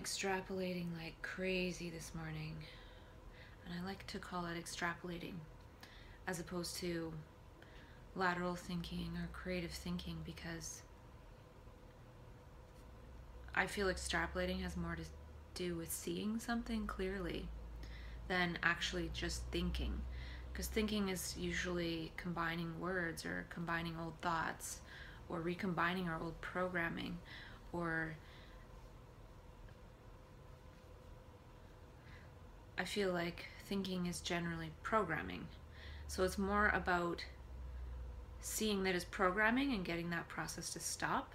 Extrapolating like crazy this morning, and I like to call it extrapolating as opposed to lateral thinking or creative thinking because I feel extrapolating has more to do with seeing something clearly than actually just thinking. Because thinking is usually combining words or combining old thoughts or recombining our old programming or I feel like thinking is generally programming. So it's more about seeing that as programming and getting that process to stop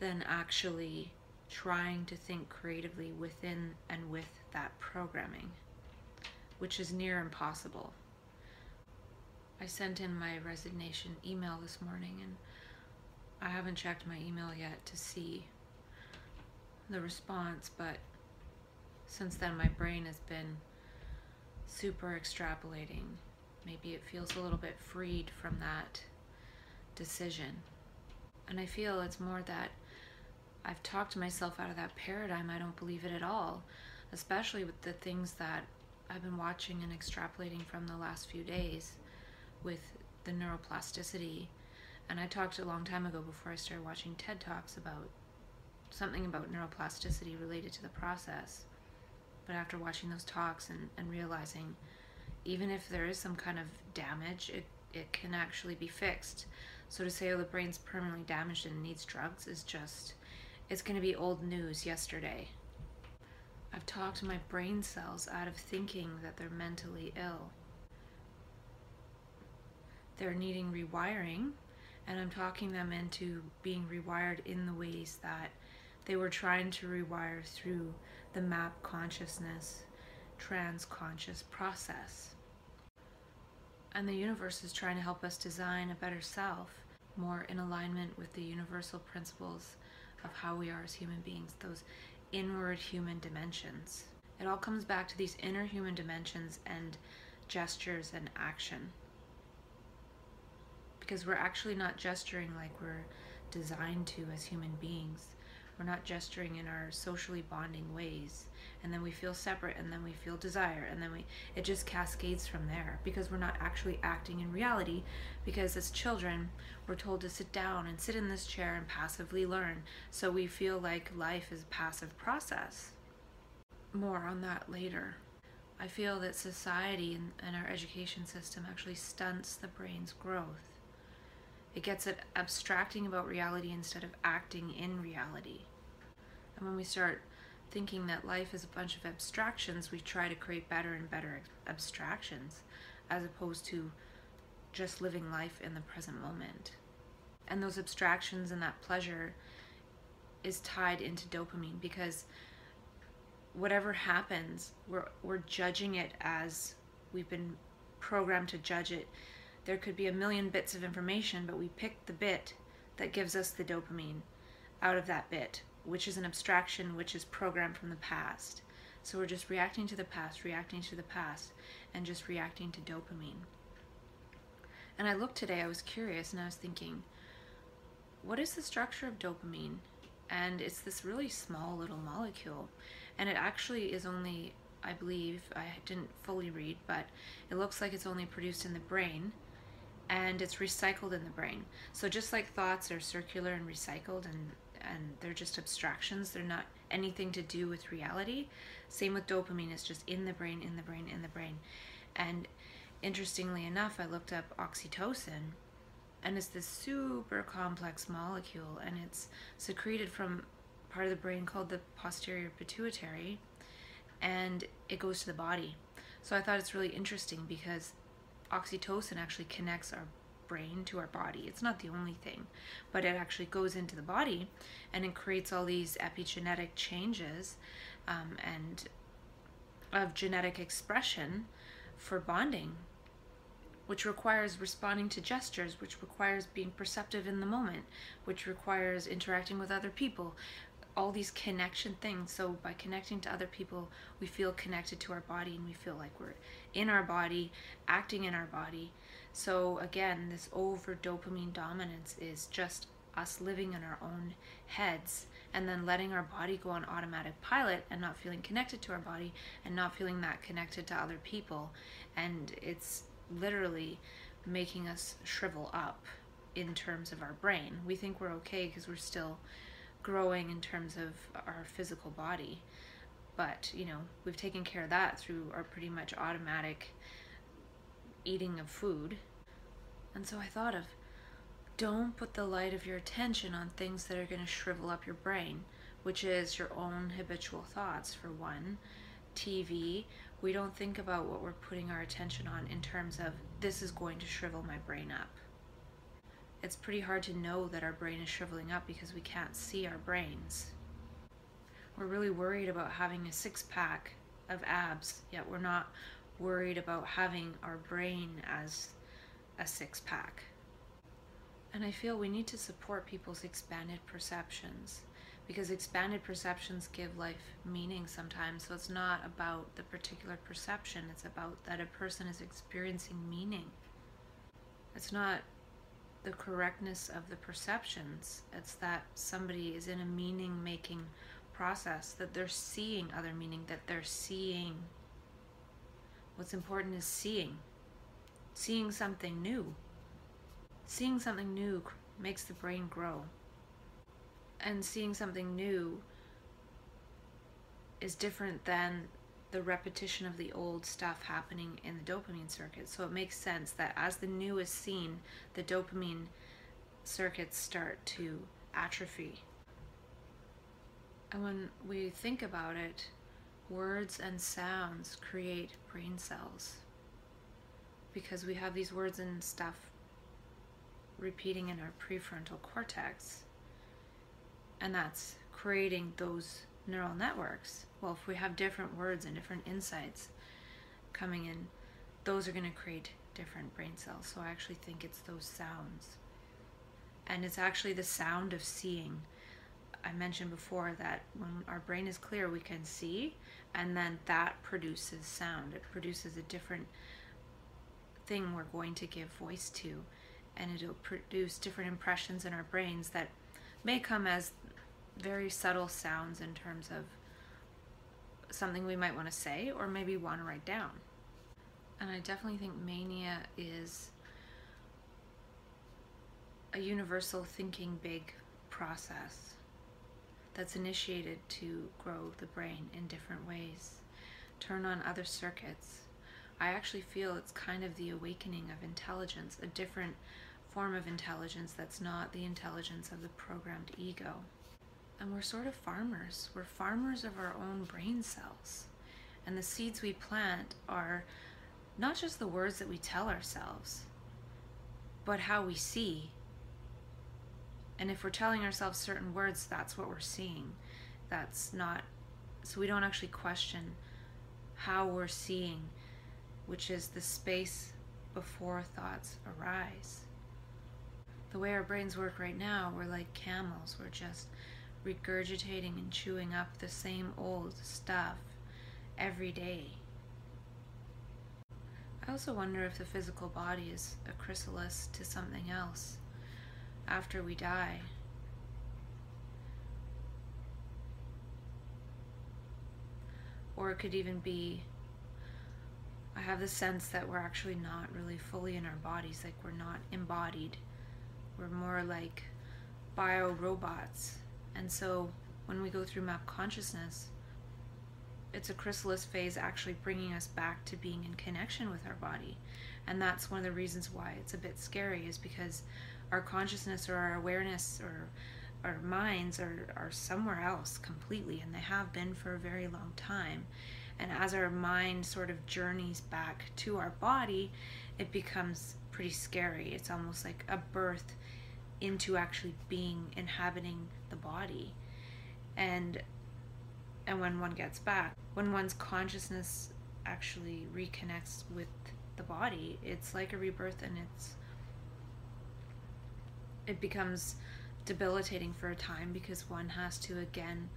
than actually trying to think creatively within and with that programming, which is near impossible. I sent in my resignation email this morning and I haven't checked my email yet to see the response, but since then my brain has been super extrapolating. Maybe it feels a little bit freed from that decision. And I feel it's more that I've talked myself out of that paradigm. I don't believe it at all, especially with the things that I've been watching and extrapolating from the last few days with the neuroplasticity. And I talked a long time ago before I started watching TED Talks about something about neuroplasticity related to the process. But after watching those talks and, and realizing even if there is some kind of damage, it, it can actually be fixed. So to say, oh, the brain's permanently damaged and needs drugs is just, it's going to be old news yesterday. I've talked my brain cells out of thinking that they're mentally ill. They're needing rewiring, and I'm talking them into being rewired in the ways that they were trying to rewire through the map consciousness transconscious process. And the universe is trying to help us design a better self, more in alignment with the universal principles of how we are as human beings, those inward human dimensions. It all comes back to these inner human dimensions and gestures and action. Because we're actually not gesturing like we're designed to as human beings. We're not gesturing in our socially bonding ways. And then we feel separate and then we feel desire and then we it just cascades from there because we're not actually acting in reality because as children we're told to sit down and sit in this chair and passively learn. So we feel like life is a passive process. More on that later. I feel that society and, and our education system actually stunts the brain's growth. It gets it abstracting about reality instead of acting in reality. And when we start thinking that life is a bunch of abstractions, we try to create better and better abstractions as opposed to just living life in the present moment. And those abstractions and that pleasure is tied into dopamine because whatever happens, we're, we're judging it as we've been programmed to judge it there could be a million bits of information, but we pick the bit that gives us the dopamine out of that bit, which is an abstraction which is programmed from the past. So we're just reacting to the past, reacting to the past, and just reacting to dopamine. And I looked today, I was curious, and I was thinking, what is the structure of dopamine? And it's this really small little molecule. And it actually is only, I believe, I didn't fully read, but it looks like it's only produced in the brain and it's recycled in the brain. So just like thoughts are circular and recycled and and they're just abstractions, they're not anything to do with reality. Same with dopamine, it's just in the brain, in the brain, in the brain. And interestingly enough, I looked up oxytocin and it's this super complex molecule and it's secreted from part of the brain called the posterior pituitary and it goes to the body. So I thought it's really interesting because oxytocin actually connects our brain to our body. It's not the only thing, but it actually goes into the body and it creates all these epigenetic changes um, and of genetic expression for bonding, which requires responding to gestures, which requires being perceptive in the moment, which requires interacting with other people, all these connection things. So by connecting to other people, we feel connected to our body and we feel like we're in our body, acting in our body. So again, this over dopamine dominance is just us living in our own heads and then letting our body go on automatic pilot and not feeling connected to our body and not feeling that connected to other people. And it's literally making us shrivel up in terms of our brain. We think we're okay because we're still growing in terms of our physical body. But, you know, we've taken care of that through our pretty much automatic eating of food. And so I thought of don't put the light of your attention on things that are going to shrivel up your brain, which is your own habitual thoughts, for one. TV, we don't think about what we're putting our attention on in terms of this is going to shrivel my brain up it's pretty hard to know that our brain is shriveling up because we can't see our brains. We're really worried about having a six pack of abs, yet we're not worried about having our brain as a six pack. And I feel we need to support people's expanded perceptions because expanded perceptions give life meaning sometimes. So it's not about the particular perception, it's about that a person is experiencing meaning. It's not the correctness of the perceptions. It's that somebody is in a meaning making process, that they're seeing other meaning, that they're seeing. What's important is seeing, seeing something new. Seeing something new makes the brain grow. And seeing something new is different than the repetition of the old stuff happening in the dopamine circuit. So it makes sense that as the new is seen, the dopamine circuits start to atrophy. And when we think about it, words and sounds create brain cells because we have these words and stuff repeating in our prefrontal cortex, and that's creating those neural networks. Well, if we have different words and different insights coming in, those are going to create different brain cells. So I actually think it's those sounds. And it's actually the sound of seeing. I mentioned before that when our brain is clear, we can see, and then that produces sound. It produces a different thing we're going to give voice to, and it'll produce different impressions in our brains that may come as very subtle sounds in terms of something we might want to say or maybe want to write down. And I definitely think mania is a universal thinking big process that's initiated to grow the brain in different ways, turn on other circuits. I actually feel it's kind of the awakening of intelligence, a different form of intelligence that's not the intelligence of the programmed ego. And we're sort of farmers. We're farmers of our own brain cells. And the seeds we plant are not just the words that we tell ourselves, but how we see. And if we're telling ourselves certain words, that's what we're seeing. That's not, so we don't actually question how we're seeing, which is the space before thoughts arise. The way our brains work right now, we're like camels. We're just regurgitating and chewing up the same old stuff every day. I also wonder if the physical body is a chrysalis to something else after we die. Or it could even be, I have the sense that we're actually not really fully in our bodies, like we're not embodied. We're more like bio robots and so when we go through map consciousness, it's a chrysalis phase actually bringing us back to being in connection with our body. And that's one of the reasons why it's a bit scary, is because our consciousness or our awareness or our minds are, are somewhere else completely, and they have been for a very long time. And as our mind sort of journeys back to our body, it becomes pretty scary. It's almost like a birth into actually being inhabiting the body. And and when one gets back, when one's consciousness actually reconnects with the body, it's like a rebirth and it's it becomes debilitating for a time because one has to again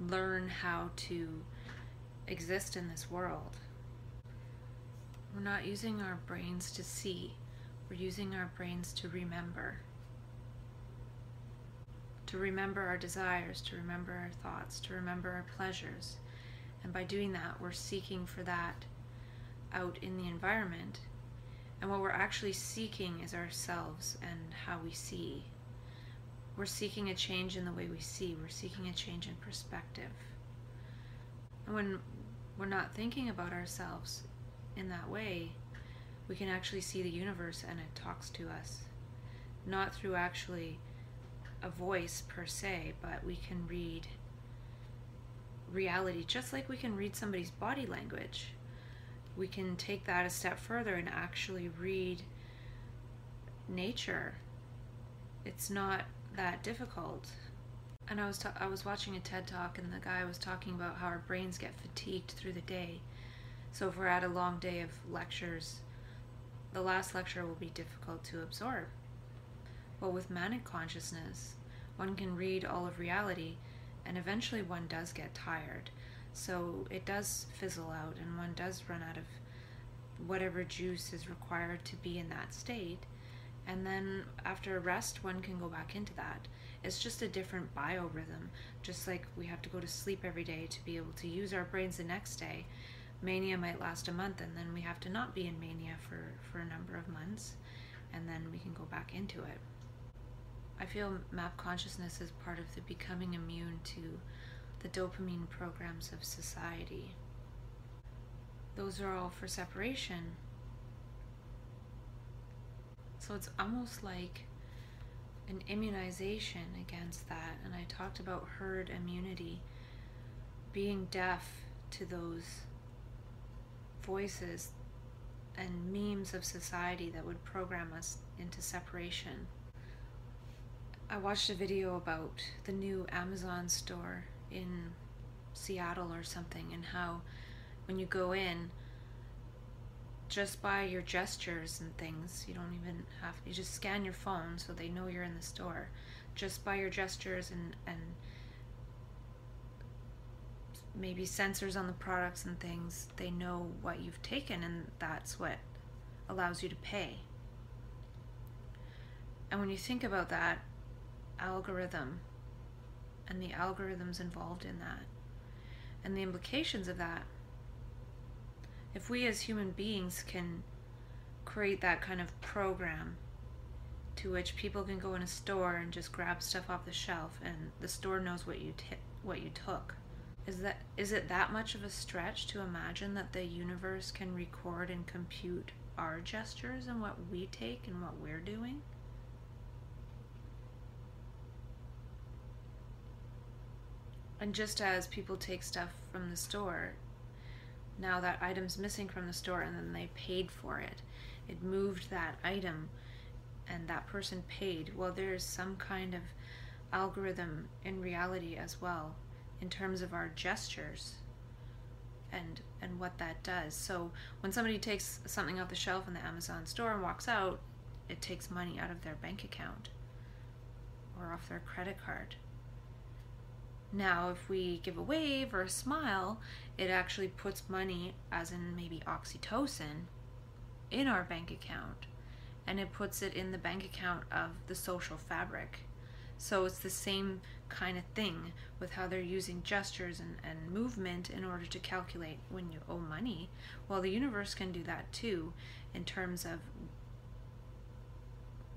learn how to exist in this world. We're not using our brains to see, we're using our brains to remember. To remember our desires, to remember our thoughts, to remember our pleasures. And by doing that, we're seeking for that out in the environment. And what we're actually seeking is ourselves and how we see. We're seeking a change in the way we see, we're seeking a change in perspective. And when we're not thinking about ourselves in that way, we can actually see the universe and it talks to us. Not through actually a voice per se, but we can read reality just like we can read somebody's body language. We can take that a step further and actually read nature. It's not that difficult. And I was ta- I was watching a TED talk and the guy was talking about how our brains get fatigued through the day. So if we're at a long day of lectures, the last lecture will be difficult to absorb. But with manic consciousness, one can read all of reality and eventually one does get tired. So it does fizzle out and one does run out of whatever juice is required to be in that state. And then after a rest, one can go back into that. It's just a different biorhythm, just like we have to go to sleep every day to be able to use our brains the next day. Mania might last a month, and then we have to not be in mania for, for a number of months, and then we can go back into it. I feel map consciousness is part of the becoming immune to the dopamine programs of society. Those are all for separation. So it's almost like an immunization against that. And I talked about herd immunity, being deaf to those voices and memes of society that would program us into separation. I watched a video about the new Amazon store in Seattle or something, and how when you go in, just by your gestures and things, you don't even have you just scan your phone so they know you're in the store. Just by your gestures and and maybe sensors on the products and things, they know what you've taken and that's what allows you to pay. And when you think about that, algorithm and the algorithms involved in that and the implications of that. If we as human beings can create that kind of program to which people can go in a store and just grab stuff off the shelf and the store knows what you t- what you took is that is it that much of a stretch to imagine that the universe can record and compute our gestures and what we take and what we're doing And just as people take stuff from the store, now that item's missing from the store and then they paid for it, it moved that item and that person paid. Well, there's some kind of algorithm in reality as well in terms of our gestures and and what that does. So when somebody takes something off the shelf in the Amazon store and walks out, it takes money out of their bank account or off their credit card. Now, if we give a wave or a smile, it actually puts money, as in maybe oxytocin, in our bank account and it puts it in the bank account of the social fabric. So it's the same kind of thing with how they're using gestures and, and movement in order to calculate when you owe money. Well, the universe can do that too in terms of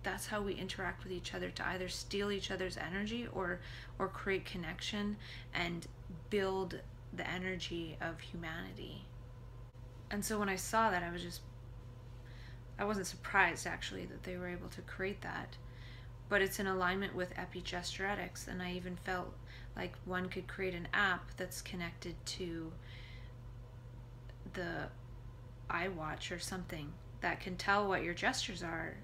that's how we interact with each other to either steal each other's energy or or create connection and build the energy of humanity. And so when I saw that I was just I wasn't surprised actually that they were able to create that. But it's in alignment with epigesturetics and I even felt like one could create an app that's connected to the iWatch or something that can tell what your gestures are.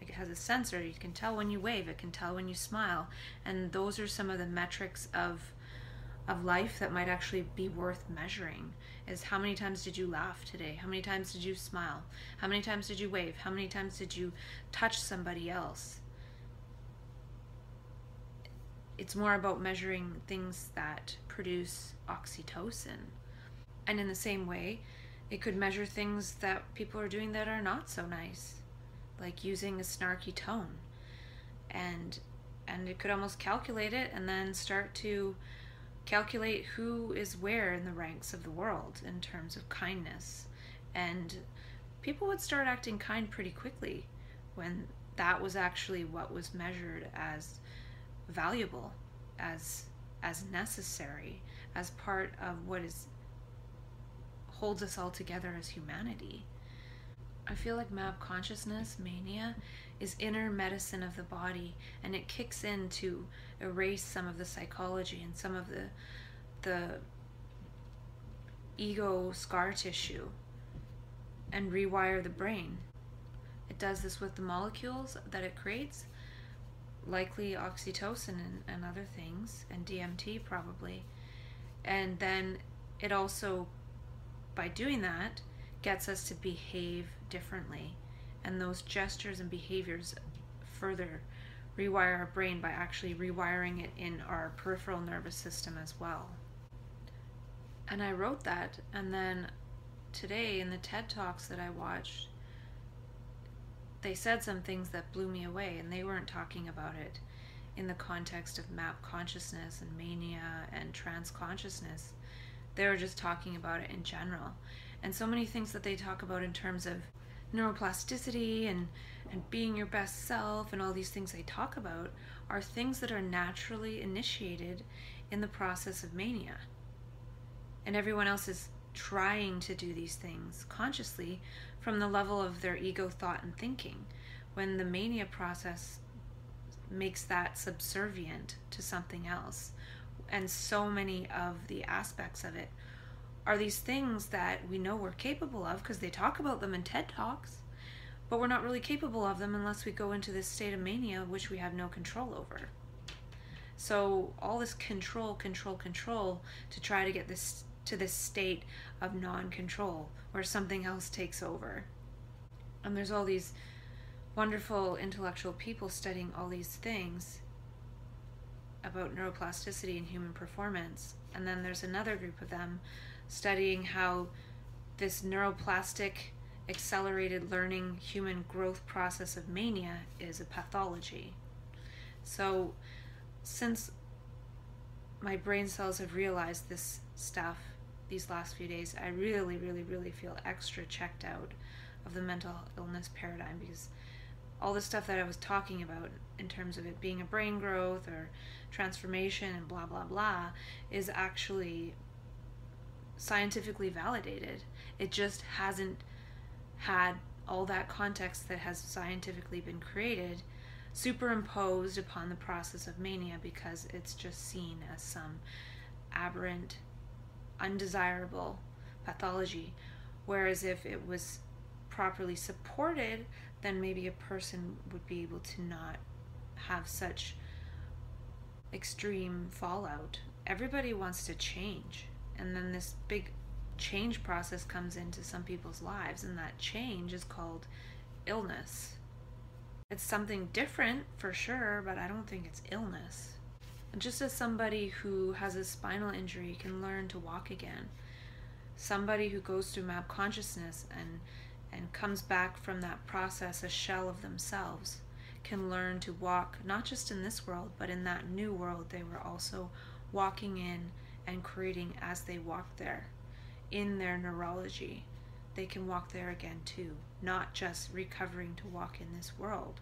It has a sensor. You can tell when you wave. It can tell when you smile. And those are some of the metrics of of life that might actually be worth measuring is how many times did you laugh today? How many times did you smile? How many times did you wave? How many times did you touch somebody else? It's more about measuring things that produce oxytocin. And in the same way, it could measure things that people are doing that are not so nice, like using a snarky tone. And and it could almost calculate it and then start to calculate who is where in the ranks of the world in terms of kindness. And people would start acting kind pretty quickly when that was actually what was measured as valuable, as as necessary, as part of what is holds us all together as humanity. I feel like map consciousness mania is inner medicine of the body and it kicks in to erase some of the psychology and some of the the ego scar tissue and rewire the brain. It does this with the molecules that it creates, likely oxytocin and, and other things, and DMT probably. And then it also, by doing that, gets us to behave differently. And those gestures and behaviors further rewire our brain by actually rewiring it in our peripheral nervous system as well. And I wrote that, and then today in the TED Talks that I watched, they said some things that blew me away, and they weren't talking about it in the context of map consciousness and mania and trans consciousness. They were just talking about it in general. And so many things that they talk about in terms of neuroplasticity and and being your best self and all these things they talk about are things that are naturally initiated in the process of mania. And everyone else is trying to do these things consciously from the level of their ego thought and thinking when the mania process makes that subservient to something else and so many of the aspects of it are these things that we know we're capable of because they talk about them in TED Talks, but we're not really capable of them unless we go into this state of mania, which we have no control over. So all this control, control, control to try to get this to this state of non-control where something else takes over. And there's all these wonderful intellectual people studying all these things about neuroplasticity and human performance. And then there's another group of them studying how this neuroplastic accelerated learning human growth process of mania is a pathology. So, since my brain cells have realized this stuff these last few days, I really, really, really feel extra checked out of the mental illness paradigm because all the stuff that I was talking about in terms of it being a brain growth or transformation and blah, blah, blah is actually scientifically validated. It just hasn't had all that context that has scientifically been created superimposed upon the process of mania because it's just seen as some aberrant, undesirable pathology. Whereas if it was properly supported, then maybe a person would be able to not have such extreme fallout. Everybody wants to change and then this big change process comes into some people's lives and that change is called illness. It's something different for sure but i don't think it's illness. And just as somebody who has a spinal injury can learn to walk again somebody who goes through map consciousness and and comes back from that process a shell of themselves can learn to walk not just in this world but in that new world they were also walking in and creating as they walk there in their neurology. They can walk there again too, not just recovering to walk in this world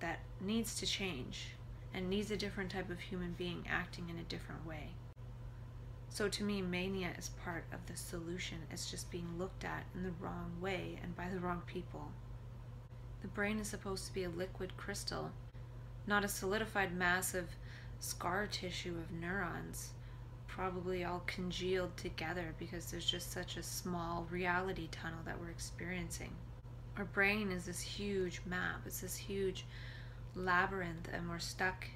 that needs to change and needs a different type of human being acting in a different way. So to me, mania is part of the solution. It's just being looked at in the wrong way and by the wrong people. The brain is supposed to be a liquid crystal, not a solidified mass of scar tissue of neurons probably all congealed together because there's just such a small reality tunnel that we're experiencing. Our brain is this huge map, it's this huge labyrinth, and we're stuck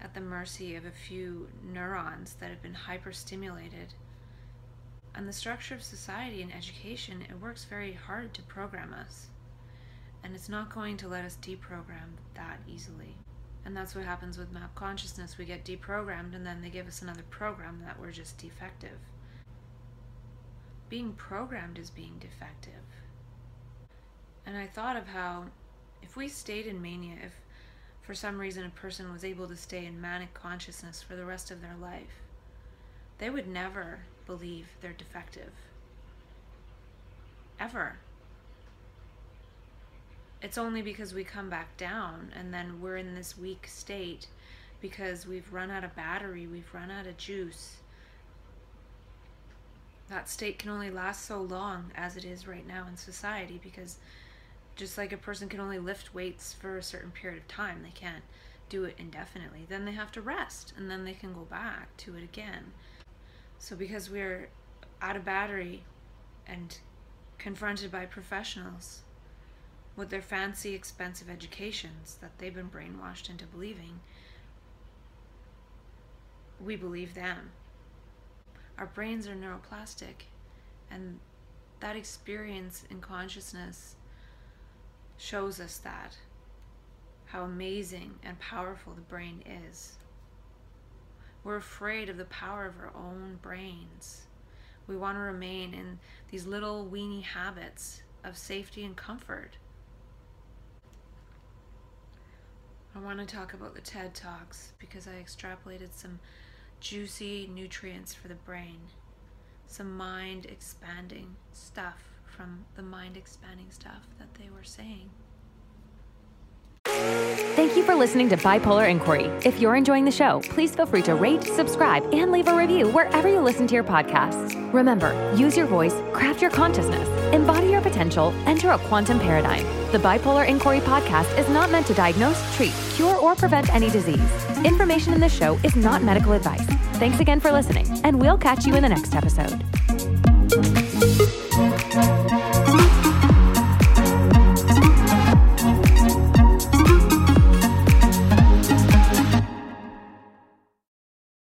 at the mercy of a few neurons that have been hyperstimulated. And the structure of society and education, it works very hard to program us. And it's not going to let us deprogram that easily. And that's what happens with map consciousness. We get deprogrammed, and then they give us another program that we're just defective. Being programmed is being defective. And I thought of how if we stayed in mania, if for some reason a person was able to stay in manic consciousness for the rest of their life, they would never believe they're defective. Ever. It's only because we come back down and then we're in this weak state because we've run out of battery, we've run out of juice. That state can only last so long as it is right now in society because just like a person can only lift weights for a certain period of time, they can't do it indefinitely. Then they have to rest and then they can go back to it again. So, because we're out of battery and confronted by professionals with their fancy, expensive educations that they've been brainwashed into believing, we believe them. Our brains are neuroplastic, and that experience in consciousness shows us that how amazing and powerful the brain is. We're afraid of the power of our own brains. We want to remain in these little weeny habits of safety and comfort. I want to talk about the TED Talks because I extrapolated some juicy nutrients for the brain, some mind expanding stuff from the mind expanding stuff that they were saying. Thank you for listening to Bipolar Inquiry. If you're enjoying the show, please feel free to rate, subscribe, and leave a review wherever you listen to your podcasts. Remember, use your voice, craft your consciousness, embody your potential, enter a quantum paradigm. The Bipolar Inquiry podcast is not meant to diagnose, treat, cure, or prevent any disease. Information in this show is not medical advice. Thanks again for listening, and we'll catch you in the next episode.